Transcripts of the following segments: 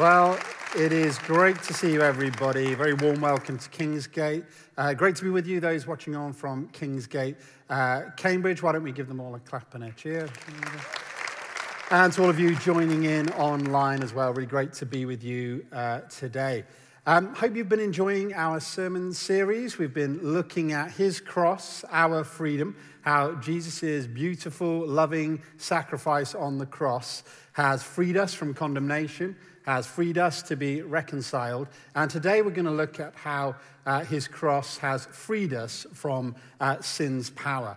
Well, it is great to see you, everybody. Very warm welcome to Kingsgate. Uh, great to be with you, those watching on from Kingsgate, uh, Cambridge. Why don't we give them all a clap and a cheer? And to all of you joining in online as well, really great to be with you uh, today. Um, hope you've been enjoying our sermon series. We've been looking at his cross, our freedom, how Jesus' beautiful, loving sacrifice on the cross has freed us from condemnation, has freed us to be reconciled. And today we're going to look at how uh, his cross has freed us from uh, sin's power.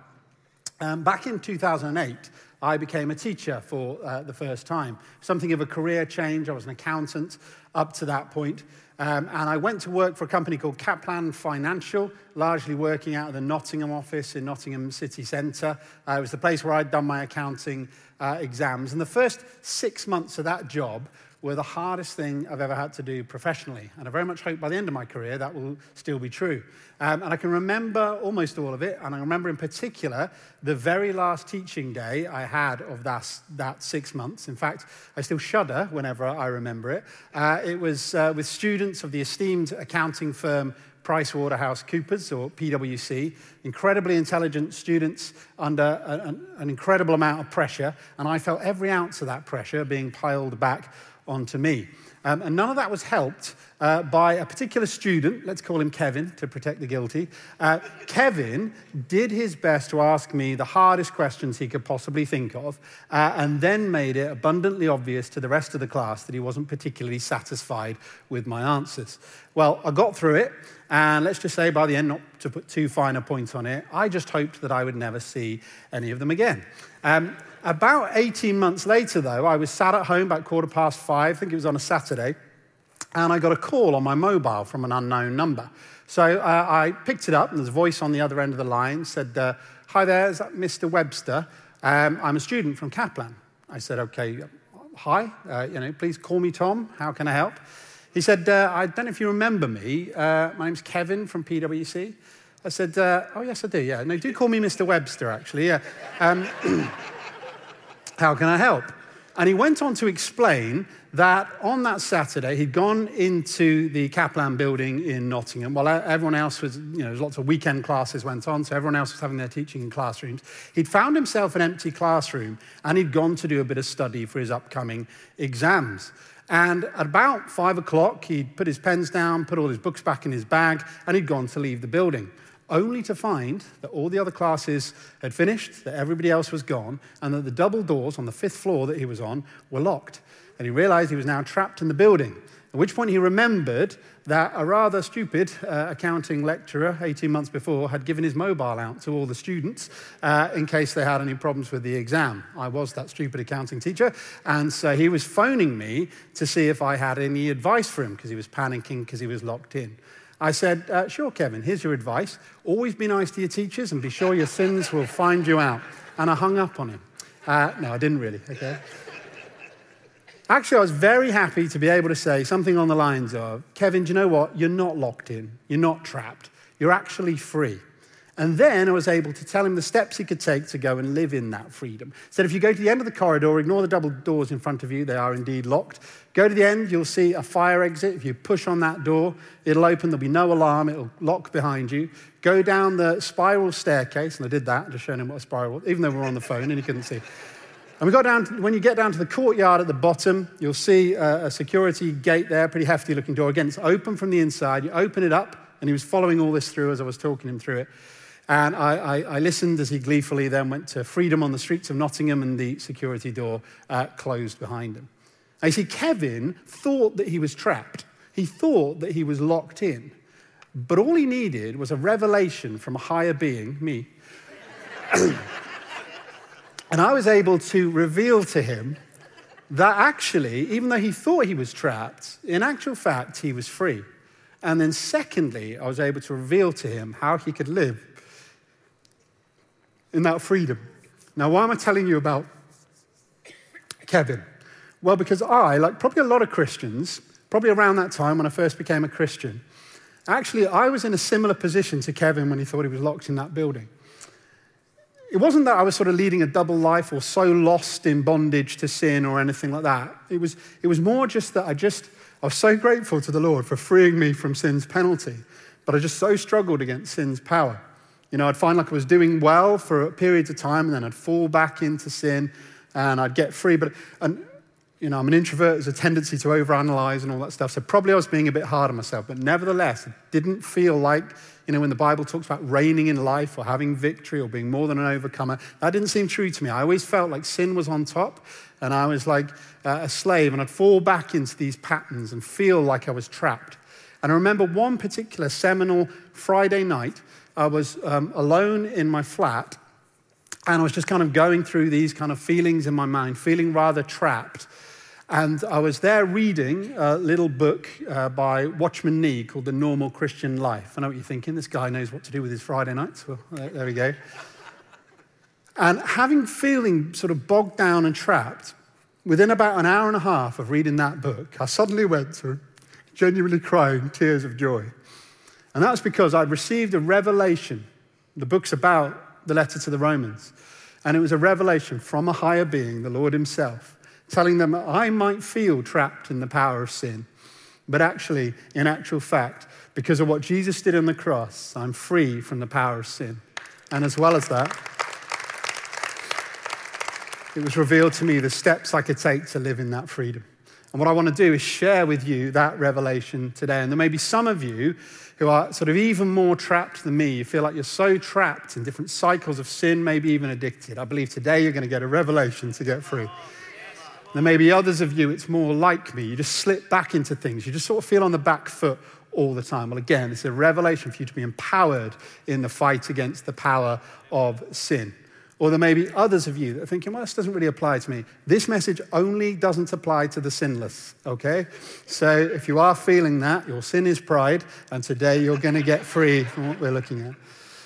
Um, back in 2008, I became a teacher for uh, the first time. Something of a career change. I was an accountant up to that point. Um, and I went to work for a company called Kaplan Financial, largely working out of the Nottingham office in Nottingham City Centre. Uh, it was the place where I'd done my accounting uh, exams. And the first six months of that job were the hardest thing I've ever had to do professionally. And I very much hope by the end of my career that will still be true. Um, and I can remember almost all of it. And I remember in particular the very last teaching day I had of that, that six months. In fact, I still shudder whenever I remember it. Uh, it was uh, with students of the esteemed accounting firm PricewaterhouseCoopers or PwC, incredibly intelligent students under an, an incredible amount of pressure, and I felt every ounce of that pressure being piled back onto me. Um, and none of that was helped uh, by a particular student, let's call him Kevin to protect the guilty. Uh, Kevin did his best to ask me the hardest questions he could possibly think of, uh, and then made it abundantly obvious to the rest of the class that he wasn't particularly satisfied with my answers. Well, I got through it, and let's just say by the end, not to put too fine a point on it, I just hoped that I would never see any of them again. Um, about 18 months later, though, I was sat at home about quarter past five, I think it was on a Saturday, and I got a call on my mobile from an unknown number. So uh, I picked it up, and there's a voice on the other end of the line said, uh, Hi there, is that Mr. Webster? Um, I'm a student from Kaplan. I said, Okay, hi, uh, you know, please call me Tom. How can I help? He said, uh, I don't know if you remember me. Uh, my name's Kevin from PwC. I said, uh, Oh, yes, I do, yeah. No, do call me Mr. Webster, actually, yeah. Um, How can I help? And he went on to explain that on that Saturday, he'd gone into the Kaplan building in Nottingham while everyone else was, you know, lots of weekend classes went on, so everyone else was having their teaching in classrooms. He'd found himself an empty classroom and he'd gone to do a bit of study for his upcoming exams. And at about five o'clock, he'd put his pens down, put all his books back in his bag, and he'd gone to leave the building only to find that all the other classes had finished, that everybody else was gone, and that the double doors on the fifth floor that he was on were locked. And he realized he was now trapped in the building. At which point he remembered that a rather stupid uh, accounting lecturer 18 months before had given his mobile out to all the students uh, in case they had any problems with the exam. I was that stupid accounting teacher, and so he was phoning me to see if I had any advice for him because he was panicking because he was locked in. I said, uh, Sure, Kevin, here's your advice. Always be nice to your teachers and be sure your sins will find you out. And I hung up on him. Uh, no, I didn't really, okay? Actually, I was very happy to be able to say something on the lines of Kevin, do you know what? You're not locked in, you're not trapped, you're actually free. And then I was able to tell him the steps he could take to go and live in that freedom. Said, if you go to the end of the corridor, ignore the double doors in front of you, they are indeed locked. Go to the end, you'll see a fire exit. If you push on that door, it'll open, there'll be no alarm, it'll lock behind you. Go down the spiral staircase, and I did that, just showing him what a spiral was, even though we were on the phone and he couldn't see. And we got down, to, when you get down to the courtyard at the bottom, you'll see a, a security gate there, pretty hefty looking door. Again, it's open from the inside. You open it up, and he was following all this through as I was talking him through it. And I, I, I, listened as he gleefully then went to freedom on the streets of Nottingham and the security door uh, closed behind him. Now, you see, Kevin thought that he was trapped. He thought that he was locked in. But all he needed was a revelation from a higher being, me. and I was able to reveal to him that actually, even though he thought he was trapped, in actual fact, he was free. And then, secondly, I was able to reveal to him how he could live in that freedom. Now, why am I telling you about Kevin? Well, because I, like probably a lot of Christians, probably around that time when I first became a Christian, actually, I was in a similar position to Kevin when he thought he was locked in that building. It wasn't that I was sort of leading a double life or so lost in bondage to sin or anything like that. It was, it was more just that I just, I was so grateful to the Lord for freeing me from sin's penalty, but I just so struggled against sin's power. You know, I'd find like I was doing well for periods of time and then I'd fall back into sin and I'd get free. But, and, you know, I'm an introvert, there's a tendency to overanalyze and all that stuff. So probably I was being a bit hard on myself. But nevertheless, it didn't feel like, you know, when the Bible talks about reigning in life or having victory or being more than an overcomer, that didn't seem true to me. I always felt like sin was on top and I was like uh, a slave and I'd fall back into these patterns and feel like I was trapped. And I remember one particular seminal Friday night, I was um, alone in my flat and I was just kind of going through these kind of feelings in my mind, feeling rather trapped. And I was there reading a little book uh, by Watchman Nee called The Normal Christian Life. I know what you're thinking. This guy knows what to do with his Friday nights. Well, there we go. And having feeling sort of bogged down and trapped, within about an hour and a half of reading that book, I suddenly went to genuinely crying tears of joy. And that's because I'd received a revelation. The book's about the letter to the Romans. And it was a revelation from a higher being, the Lord Himself telling them I might feel trapped in the power of sin. But actually, in actual fact, because of what Jesus did on the cross, I'm free from the power of sin. And as well as that, it was revealed to me the steps I could take to live in that freedom. And what I want to do is share with you that revelation today. And there may be some of you who are sort of even more trapped than me. You feel like you're so trapped in different cycles of sin, maybe even addicted. I believe today you're going to get a revelation to get free. There may be others of you, it's more like me. You just slip back into things. You just sort of feel on the back foot all the time. Well, again, it's a revelation for you to be empowered in the fight against the power of sin. Or there may be others of you that are thinking, well, this doesn't really apply to me. This message only doesn't apply to the sinless, okay? So if you are feeling that, your sin is pride, and today you're going to get free from what we're looking at.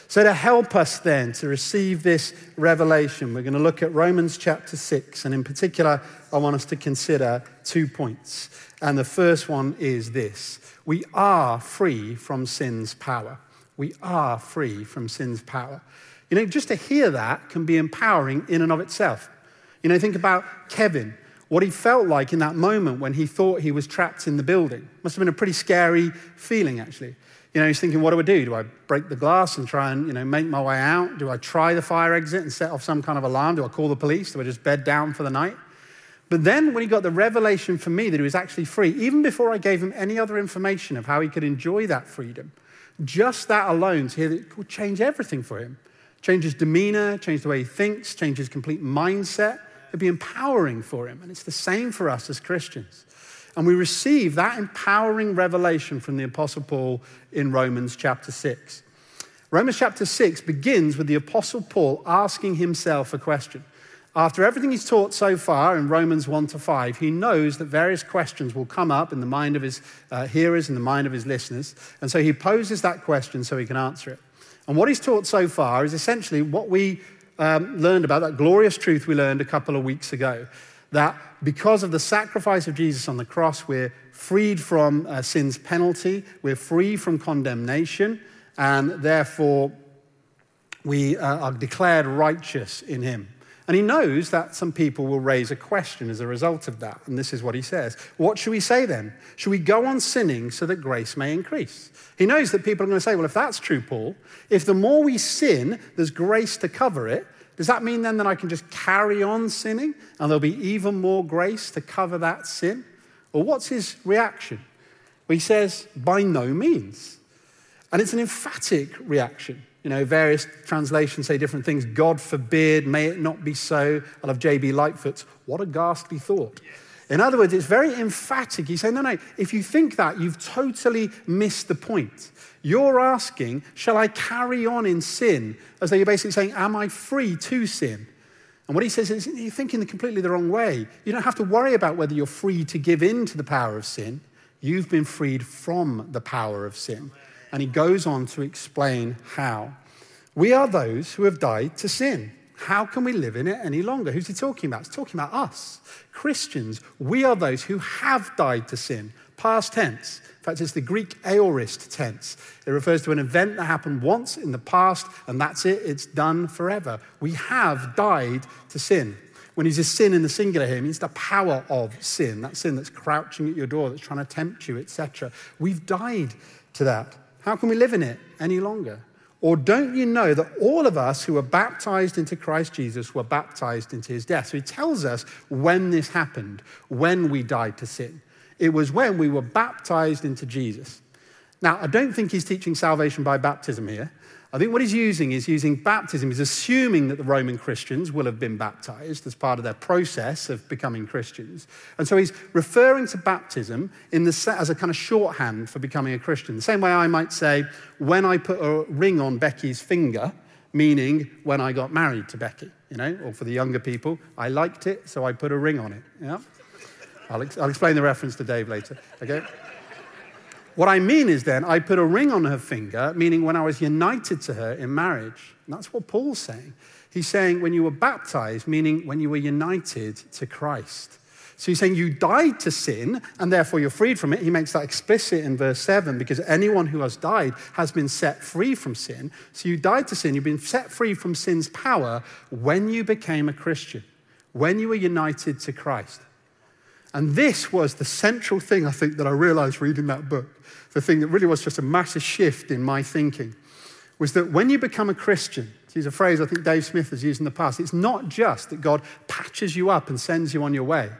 So, to help us then to receive this revelation, we're going to look at Romans chapter 6. And in particular, I want us to consider two points. And the first one is this we are free from sin's power. We are free from sin's power. You know, just to hear that can be empowering in and of itself. You know, think about Kevin, what he felt like in that moment when he thought he was trapped in the building. Must have been a pretty scary feeling, actually. You know, he's thinking, what do I do? Do I break the glass and try and, you know, make my way out? Do I try the fire exit and set off some kind of alarm? Do I call the police? Do I just bed down for the night? But then when he got the revelation for me that he was actually free, even before I gave him any other information of how he could enjoy that freedom, just that alone to hear that would change everything for him. Change his demeanor, change the way he thinks, change his complete mindset. It'd be empowering for him. And it's the same for us as Christians. And we receive that empowering revelation from the Apostle Paul in Romans chapter 6. Romans chapter 6 begins with the Apostle Paul asking himself a question. After everything he's taught so far in Romans 1 to 5, he knows that various questions will come up in the mind of his uh, hearers and the mind of his listeners. And so he poses that question so he can answer it. And what he's taught so far is essentially what we um, learned about, that glorious truth we learned a couple of weeks ago that because of the sacrifice of Jesus on the cross, we're freed from uh, sin's penalty, we're free from condemnation, and therefore we uh, are declared righteous in him. And he knows that some people will raise a question as a result of that. And this is what he says What should we say then? Should we go on sinning so that grace may increase? He knows that people are going to say, Well, if that's true, Paul, if the more we sin, there's grace to cover it, does that mean then that I can just carry on sinning and there'll be even more grace to cover that sin? Or what's his reaction? Well, he says, by no means. And it's an emphatic reaction. You know, various translations say different things. God forbid, may it not be so. I love J.B. Lightfoot's, what a ghastly thought. In other words, it's very emphatic. He's saying, no, no, if you think that, you've totally missed the point. You're asking, shall I carry on in sin? As though you're basically saying, am I free to sin? And what he says is, you're thinking completely the wrong way. You don't have to worry about whether you're free to give in to the power of sin. You've been freed from the power of sin. And he goes on to explain how. We are those who have died to sin. How can we live in it any longer? Who's he talking about? He's talking about us, Christians. We are those who have died to sin, past tense. In fact, it's the Greek aorist tense. It refers to an event that happened once in the past, and that's it, it's done forever. We have died to sin. When he says sin in the singular here, it means the power of sin, that sin that's crouching at your door, that's trying to tempt you, etc. We've died to that. How can we live in it any longer? Or don't you know that all of us who were baptized into Christ Jesus were baptized into his death? So he tells us when this happened, when we died to sin. It was when we were baptized into Jesus. Now, I don't think he's teaching salvation by baptism here. I think what he's using is using baptism. He's assuming that the Roman Christians will have been baptized as part of their process of becoming Christians. And so he's referring to baptism in the, as a kind of shorthand for becoming a Christian. The same way I might say, when I put a ring on Becky's finger, meaning when I got married to Becky, you know, or for the younger people, I liked it, so I put a ring on it. Yeah? I'll, ex- I'll explain the reference to Dave later, okay? What I mean is then, I put a ring on her finger, meaning when I was united to her in marriage. And that's what Paul's saying. He's saying when you were baptized, meaning when you were united to Christ. So he's saying you died to sin and therefore you're freed from it. He makes that explicit in verse 7 because anyone who has died has been set free from sin. So you died to sin, you've been set free from sin's power when you became a Christian, when you were united to Christ. And this was the central thing I think that I realized reading that book the thing that really was just a massive shift in my thinking was that when you become a Christian, to use a phrase I think Dave Smith has used in the past, it's not just that God patches you up and sends you on your way.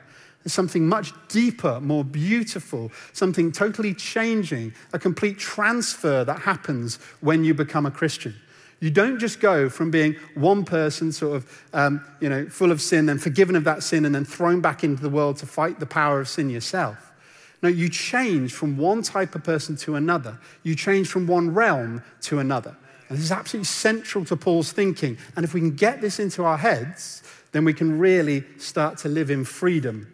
There's something much deeper, more beautiful, something totally changing, a complete transfer that happens when you become a Christian. You don't just go from being one person, sort of, um, you know, full of sin, and forgiven of that sin, and then thrown back into the world to fight the power of sin yourself. No, you change from one type of person to another. You change from one realm to another. And this is absolutely central to Paul's thinking. And if we can get this into our heads, then we can really start to live in freedom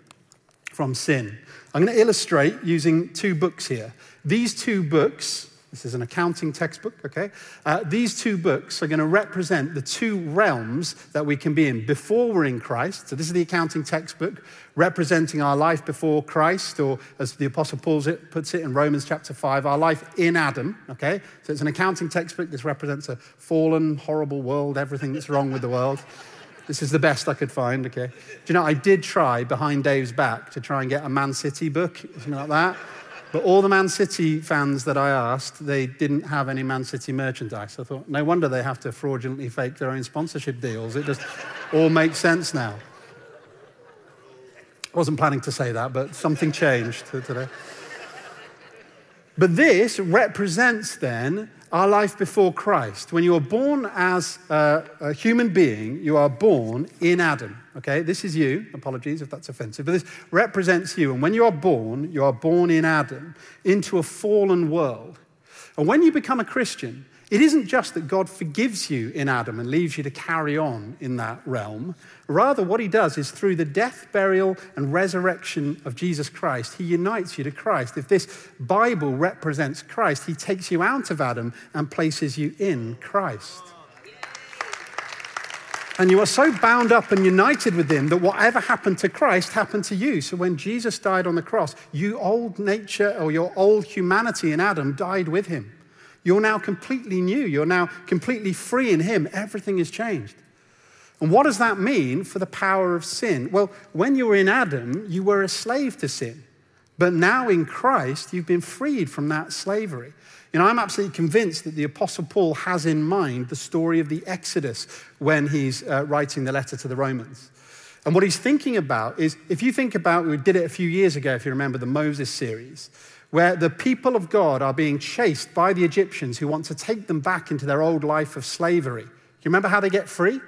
from sin. I'm going to illustrate using two books here. These two books this is an accounting textbook, okay? Uh, these two books are going to represent the two realms that we can be in before we're in Christ. So, this is the accounting textbook representing our life before Christ, or as the Apostle Paul puts it in Romans chapter 5, our life in Adam, okay? So, it's an accounting textbook. This represents a fallen, horrible world, everything that's wrong with the world. This is the best I could find, okay? Do you know, I did try behind Dave's back to try and get a Man City book, something like that. But all the Man City fans that I asked, they didn't have any Man City merchandise. I thought, no wonder they have to fraudulently fake their own sponsorship deals. It just all makes sense now. I wasn't planning to say that, but something changed today. But this represents then our life before Christ. When you are born as a, a, human being, you are born in Adam. Okay, this is you. Apologies if that's offensive, but this represents you. And when you are born, you are born in Adam into a fallen world. And when you become a Christian, it isn't just that God forgives you in Adam and leaves you to carry on in that realm. Rather, what he does is through the death, burial, and resurrection of Jesus Christ, he unites you to Christ. If this Bible represents Christ, he takes you out of Adam and places you in Christ. And you are so bound up and united with him that whatever happened to Christ happened to you. So when Jesus died on the cross, you old nature or your old humanity in Adam died with him. You're now completely new. You're now completely free in Him. Everything has changed. And what does that mean for the power of sin? Well, when you were in Adam, you were a slave to sin. But now in Christ, you've been freed from that slavery. You know, I'm absolutely convinced that the Apostle Paul has in mind the story of the Exodus when he's uh, writing the letter to the Romans. And what he's thinking about is if you think about, we did it a few years ago, if you remember the Moses series, where the people of God are being chased by the Egyptians who want to take them back into their old life of slavery. You remember how they get free?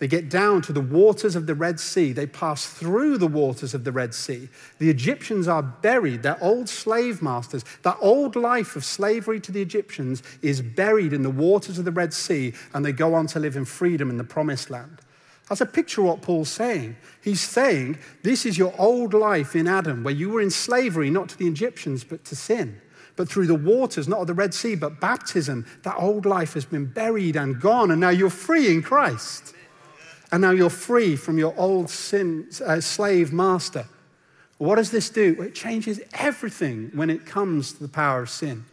They get down to the waters of the Red Sea. They pass through the waters of the Red Sea. The Egyptians are buried. Their old slave masters, that old life of slavery to the Egyptians is buried in the waters of the Red Sea, and they go on to live in freedom in the promised land. That's a picture of what Paul's saying. He's saying, This is your old life in Adam, where you were in slavery, not to the Egyptians, but to sin. But through the waters, not of the Red Sea, but baptism, that old life has been buried and gone, and now you're free in Christ. And now you're free from your old sin, uh, slave master. What does this do? It changes everything when it comes to the power of sin.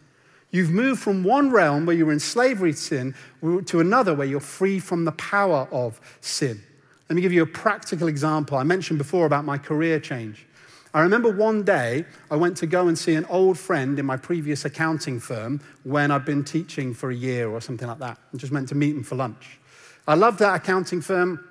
You've moved from one realm where you were in slavery to sin to another where you're free from the power of sin. Let me give you a practical example. I mentioned before about my career change. I remember one day I went to go and see an old friend in my previous accounting firm when I'd been teaching for a year or something like that. I just meant to meet him for lunch. I loved that accounting firm.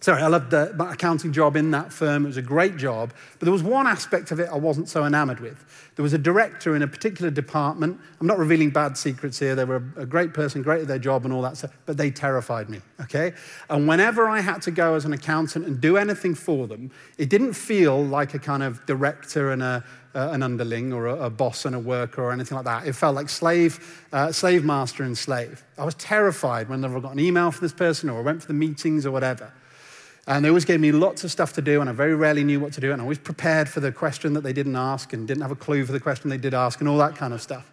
Sorry, I loved the, my accounting job in that firm. It was a great job. But there was one aspect of it I wasn't so enamored with. There was a director in a particular department. I'm not revealing bad secrets here. They were a great person, great at their job and all that stuff, but they terrified me, okay? And whenever I had to go as an accountant and do anything for them, it didn't feel like a kind of director and a, uh, an underling or a, a, boss and a worker or anything like that. It felt like slave, uh, slave master and slave. I was terrified whenever I got an email from this person or I went for the meetings or whatever. And they always gave me lots of stuff to do, and I very rarely knew what to do. And I always prepared for the question that they didn't ask and didn't have a clue for the question they did ask, and all that kind of stuff.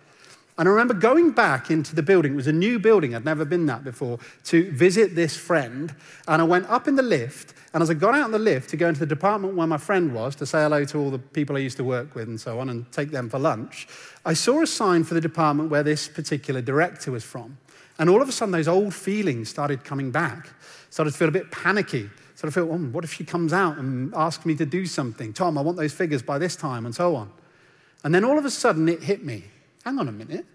And I remember going back into the building, it was a new building, I'd never been that before, to visit this friend. And I went up in the lift, and as I got out in the lift to go into the department where my friend was to say hello to all the people I used to work with and so on and take them for lunch, I saw a sign for the department where this particular director was from. And all of a sudden, those old feelings started coming back, started to feel a bit panicky of feel, oh, what if she comes out and asks me to do something? Tom, I want those figures by this time, and so on. And then all of a sudden it hit me hang on a minute.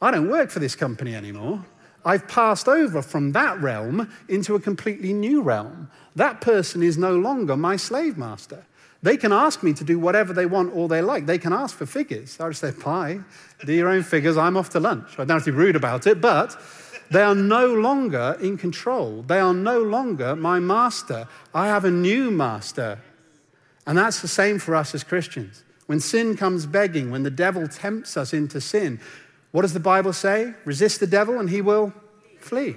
I don't work for this company anymore. I've passed over from that realm into a completely new realm. That person is no longer my slave master. They can ask me to do whatever they want or they like. They can ask for figures. I just say, pie, do your own figures. I'm off to lunch. I don't have to be rude about it, but they are no longer in control. They are no longer my master. I have a new master. And that's the same for us as Christians. When sin comes begging, when the devil tempts us into sin, what does the Bible say? Resist the devil and he will flee.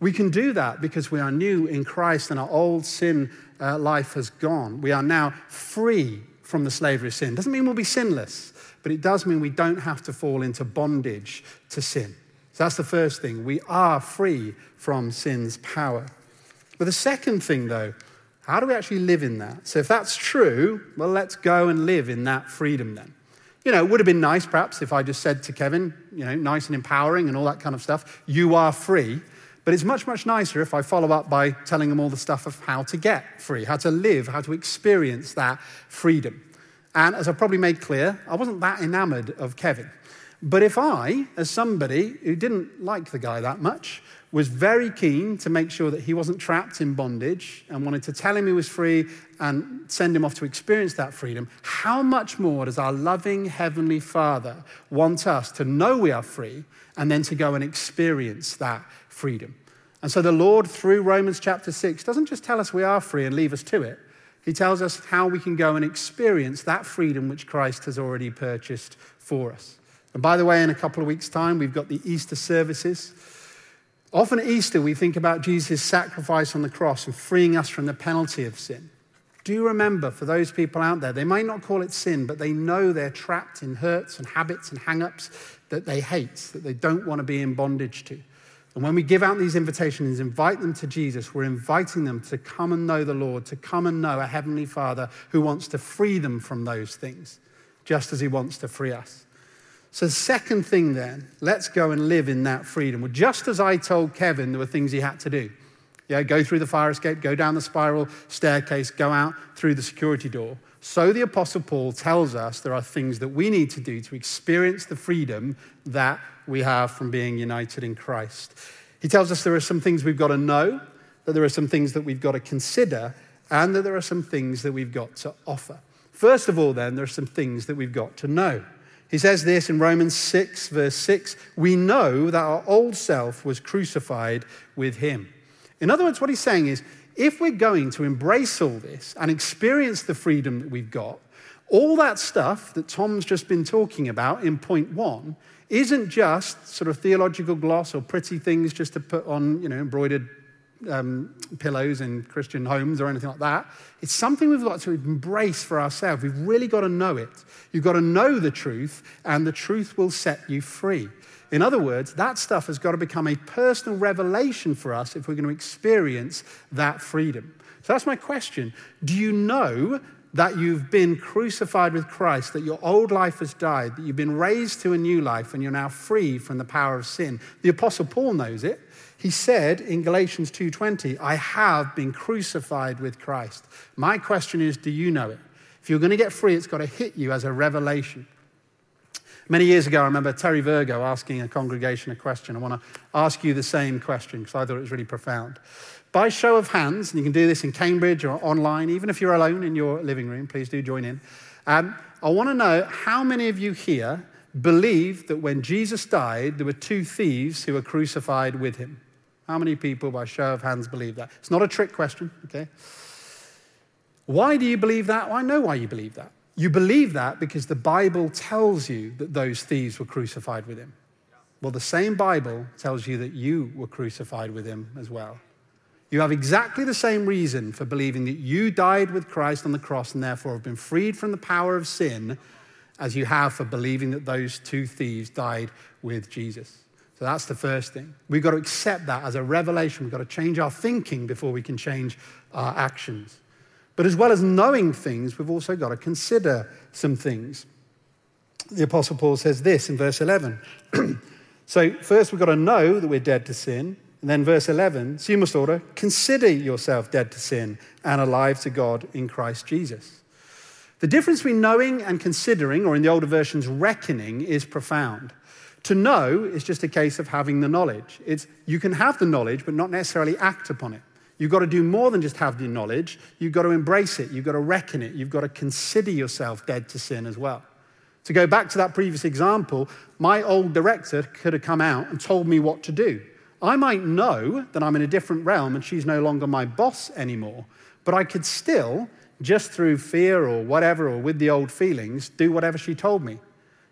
We can do that because we are new in Christ and our old sin uh, life has gone. We are now free from the slavery of sin. Doesn't mean we'll be sinless, but it does mean we don't have to fall into bondage to sin. So that's the first thing. We are free from sin's power. But the second thing, though, how do we actually live in that? So if that's true, well, let's go and live in that freedom then. You know, it would have been nice perhaps if I just said to Kevin, you know, nice and empowering and all that kind of stuff, you are free. But it's much, much nicer if I follow up by telling them all the stuff of how to get free, how to live, how to experience that freedom. And as I probably made clear, I wasn't that enamored of Kevin. But if I, as somebody who didn't like the guy that much, was very keen to make sure that he wasn't trapped in bondage and wanted to tell him he was free and send him off to experience that freedom, how much more does our loving Heavenly Father want us to know we are free and then to go and experience that freedom? And so the Lord, through Romans chapter 6, doesn't just tell us we are free and leave us to it. He tells us how we can go and experience that freedom which Christ has already purchased for us. And by the way, in a couple of weeks' time, we've got the Easter services. Often at Easter, we think about Jesus' sacrifice on the cross and freeing us from the penalty of sin. Do you remember, for those people out there, they might not call it sin, but they know they're trapped in hurts and habits and hang ups that they hate, that they don't want to be in bondage to. And when we give out these invitations, invite them to Jesus, we're inviting them to come and know the Lord, to come and know a Heavenly Father who wants to free them from those things, just as He wants to free us. So, the second thing then, let's go and live in that freedom. Well, just as I told Kevin, there were things he had to do. Yeah, go through the fire escape, go down the spiral staircase, go out through the security door. So, the Apostle Paul tells us there are things that we need to do to experience the freedom that we have from being united in Christ. He tells us there are some things we've got to know, that there are some things that we've got to consider, and that there are some things that we've got to offer. First of all, then, there are some things that we've got to know. He says this in Romans 6, verse 6 We know that our old self was crucified with him. In other words, what he's saying is if we're going to embrace all this and experience the freedom that we've got, all that stuff that Tom's just been talking about in point one isn't just sort of theological gloss or pretty things just to put on, you know, embroidered um, pillows in Christian homes or anything like that. It's something we've got to embrace for ourselves. We've really got to know it. You've got to know the truth, and the truth will set you free. In other words, that stuff has got to become a personal revelation for us if we're going to experience that freedom. So that's my question. Do you know that you've been crucified with Christ, that your old life has died, that you've been raised to a new life, and you're now free from the power of sin? The Apostle Paul knows it. He said in Galatians 2:20, "I have been crucified with Christ." My question is, do you know it? If you're going to get free, it's got to hit you as a revelation. Many years ago, I remember Terry Virgo asking a congregation a question. I want to ask you the same question because I thought it was really profound. By show of hands, and you can do this in Cambridge or online, even if you're alone in your living room, please do join in. Um, I want to know how many of you here believe that when Jesus died, there were two thieves who were crucified with him? How many people, by show of hands, believe that? It's not a trick question, okay? Why do you believe that? Well, I know why you believe that. You believe that because the Bible tells you that those thieves were crucified with him. Well, the same Bible tells you that you were crucified with him as well. You have exactly the same reason for believing that you died with Christ on the cross and therefore have been freed from the power of sin as you have for believing that those two thieves died with Jesus. So that's the first thing. We've got to accept that as a revelation. We've got to change our thinking before we can change our actions. But as well as knowing things, we've also got to consider some things. The Apostle Paul says this in verse 11. so, first, we've got to know that we're dead to sin. And then, verse 11, so you must order, consider yourself dead to sin and alive to God in Christ Jesus. The difference between knowing and considering, or in the older versions, reckoning, is profound. To know is just a case of having the knowledge. It's, you can have the knowledge, but not necessarily act upon it. You've got to do more than just have the knowledge. You've got to embrace it. You've got to reckon it. You've got to consider yourself dead to sin as well. To go back to that previous example, my old director could have come out and told me what to do. I might know that I'm in a different realm and she's no longer my boss anymore, but I could still, just through fear or whatever, or with the old feelings, do whatever she told me.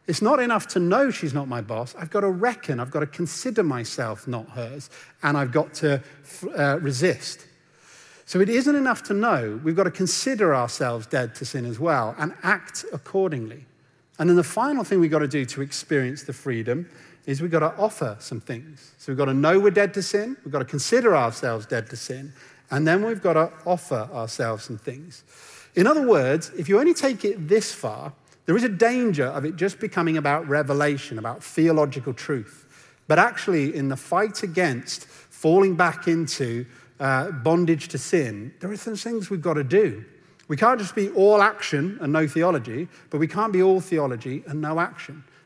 It's not enough to know she's not my boss. I've got to reckon, I've got to consider myself not hers, and I've got to uh, resist. So it isn't enough to know. We've got to consider ourselves dead to sin as well and act accordingly. And then the final thing we've got to do to experience the freedom is we've got to offer some things. So we've got to know we're dead to sin, we've got to consider ourselves dead to sin, and then we've got to offer ourselves some things. In other words, if you only take it this far, there is a danger of it just becoming about revelation, about theological truth. But actually, in the fight against falling back into uh, bondage to sin, there are some things we've got to do. We can't just be all action and no theology, but we can't be all theology and no action.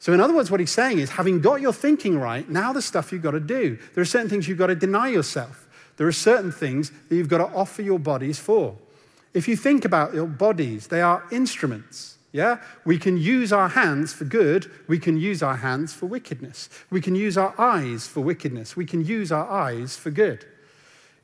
So, in other words, what he's saying is having got your thinking right, now the stuff you've got to do. There are certain things you've got to deny yourself, there are certain things that you've got to offer your bodies for. If you think about your bodies, they are instruments. Yeah? We can use our hands for good. We can use our hands for wickedness. We can use our eyes for wickedness. We can use our eyes for good.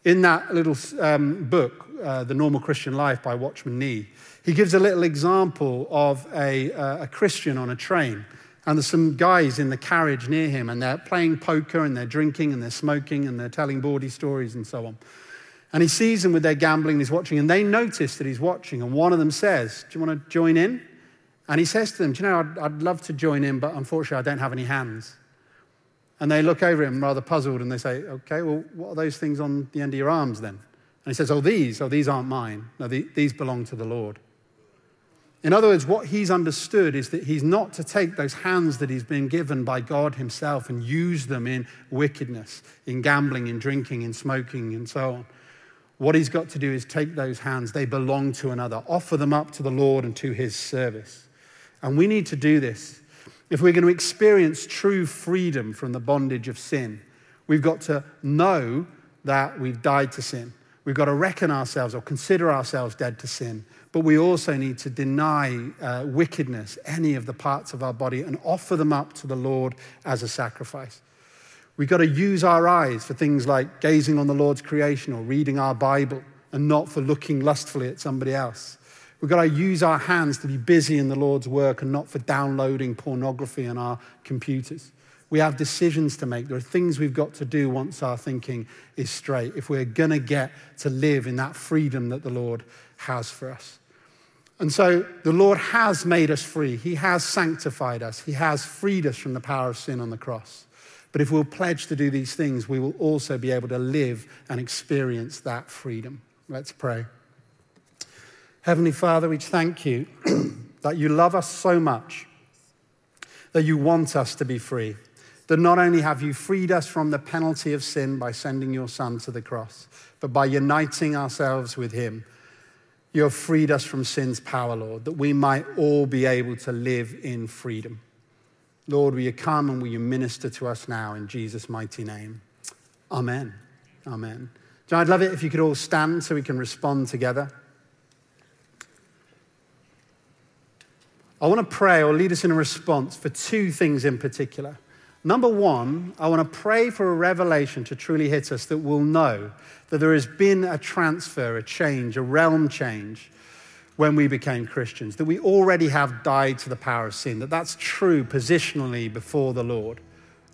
In that little um, book, uh, The Normal Christian Life by Watchman Nee, he gives a little example of a, uh, a Christian on a train. And there's some guys in the carriage near him, and they're playing poker, and they're drinking, and they're smoking, and they're telling bawdy stories, and so on. And he sees them with their gambling, and he's watching, and they notice that he's watching. And one of them says, Do you want to join in? And he says to them, Do you know, I'd, I'd love to join in, but unfortunately, I don't have any hands. And they look over him rather puzzled and they say, Okay, well, what are those things on the end of your arms then? And he says, Oh, these, oh, these aren't mine. No, the, these belong to the Lord. In other words, what he's understood is that he's not to take those hands that he's been given by God himself and use them in wickedness, in gambling, in drinking, in smoking, and so on. What he's got to do is take those hands, they belong to another, offer them up to the Lord and to his service. And we need to do this. If we're going to experience true freedom from the bondage of sin, we've got to know that we've died to sin. We've got to reckon ourselves or consider ourselves dead to sin. But we also need to deny uh, wickedness, any of the parts of our body, and offer them up to the Lord as a sacrifice. We've got to use our eyes for things like gazing on the Lord's creation or reading our Bible and not for looking lustfully at somebody else. We've got to use our hands to be busy in the Lord's work and not for downloading pornography on our computers. We have decisions to make. There are things we've got to do once our thinking is straight if we're going to get to live in that freedom that the Lord has for us. And so the Lord has made us free. He has sanctified us. He has freed us from the power of sin on the cross. But if we'll pledge to do these things, we will also be able to live and experience that freedom. Let's pray. Heavenly Father, we thank you that you love us so much, that you want us to be free. That not only have you freed us from the penalty of sin by sending your Son to the cross, but by uniting ourselves with him you have freed us from sin's power, Lord, that we might all be able to live in freedom. Lord, will you come and will you minister to us now in Jesus' mighty name? Amen. Amen. John, I'd love it if you could all stand so we can respond together. I want to pray or lead us in a response for two things in particular. Number one, I want to pray for a revelation to truly hit us that we'll know that there has been a transfer, a change, a realm change when we became Christians, that we already have died to the power of sin, that that's true positionally before the Lord.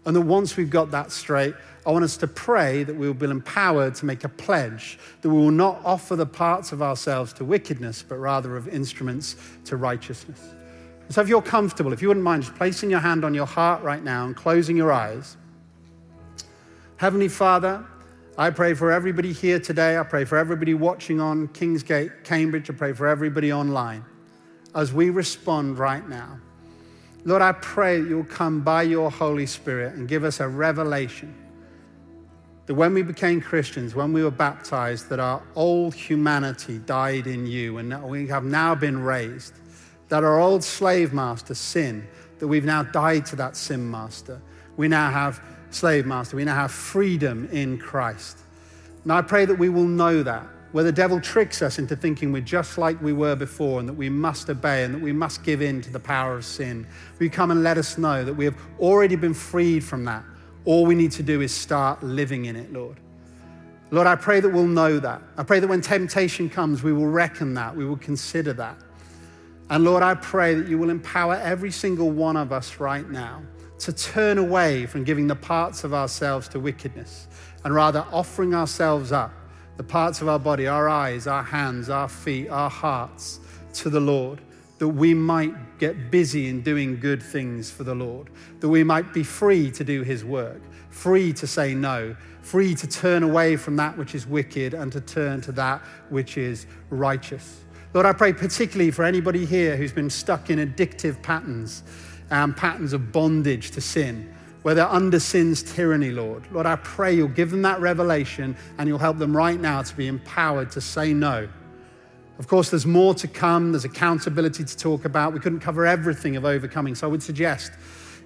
And that once we've got that straight, I want us to pray that we will be empowered to make a pledge that we will not offer the parts of ourselves to wickedness, but rather of instruments to righteousness. So if you're comfortable, if you wouldn't mind just placing your hand on your heart right now and closing your eyes. Heavenly Father, I pray for everybody here today. I pray for everybody watching on Kingsgate, Cambridge. I pray for everybody online as we respond right now. Lord, I pray that you'll come by your Holy Spirit and give us a revelation that when we became Christians, when we were baptized, that our old humanity died in you and that we have now been raised that our old slave master, sin, that we've now died to that sin master. We now have slave master. We now have freedom in Christ. And I pray that we will know that. Where the devil tricks us into thinking we're just like we were before and that we must obey and that we must give in to the power of sin, we come and let us know that we have already been freed from that. All we need to do is start living in it, Lord. Lord, I pray that we'll know that. I pray that when temptation comes, we will reckon that, we will consider that. And Lord, I pray that you will empower every single one of us right now to turn away from giving the parts of ourselves to wickedness and rather offering ourselves up, the parts of our body, our eyes, our hands, our feet, our hearts, to the Lord, that we might get busy in doing good things for the Lord, that we might be free to do His work, free to say no, free to turn away from that which is wicked and to turn to that which is righteous. Lord, I pray particularly for anybody here who's been stuck in addictive patterns, um, patterns of bondage to sin, where they're under sin's tyranny, Lord. Lord, I pray you'll give them that revelation and you'll help them right now to be empowered to say no. Of course, there's more to come. There's accountability to talk about. We couldn't cover everything of overcoming. So I would suggest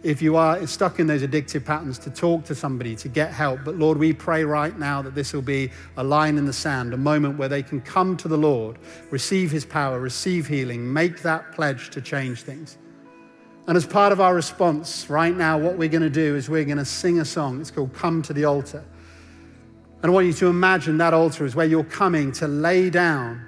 if you are stuck in those addictive patterns, to talk to somebody, to get help. But Lord, we pray right now that this will be a line in the sand, a moment where they can come to the Lord, receive his power, receive healing, make that pledge to change things. And as part of our response right now, what we're going to do is we're going to sing a song. It's called Come to the Altar. And I want you to imagine that altar is where you're coming to lay down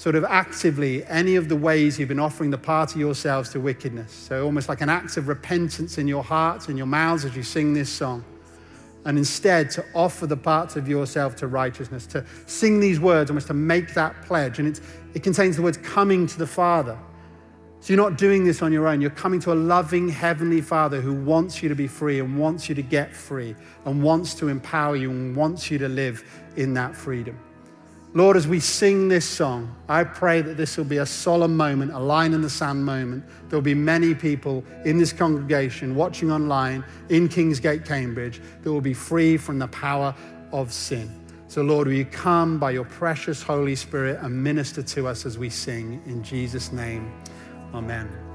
sort of actively any of the ways you've been offering the part of yourselves to wickedness. So, almost like an act of repentance in your hearts and your mouths as you sing this song. And instead, to offer the parts of yourself to righteousness, to sing these words, almost to make that pledge. And it contains the words coming to the Father. So, you're not doing this on your own. You're coming to a loving Heavenly Father who wants you to be free and wants you to get free and wants to empower you and wants you to live in that freedom. Lord, as we sing this song, I pray that this will be a solemn moment, a line in the sand moment. There'll be many people in this congregation watching online in Kingsgate, Cambridge, that will be free from the power of sin. So, Lord, will you come by your precious Holy Spirit and minister to us as we sing? In Jesus' name, amen.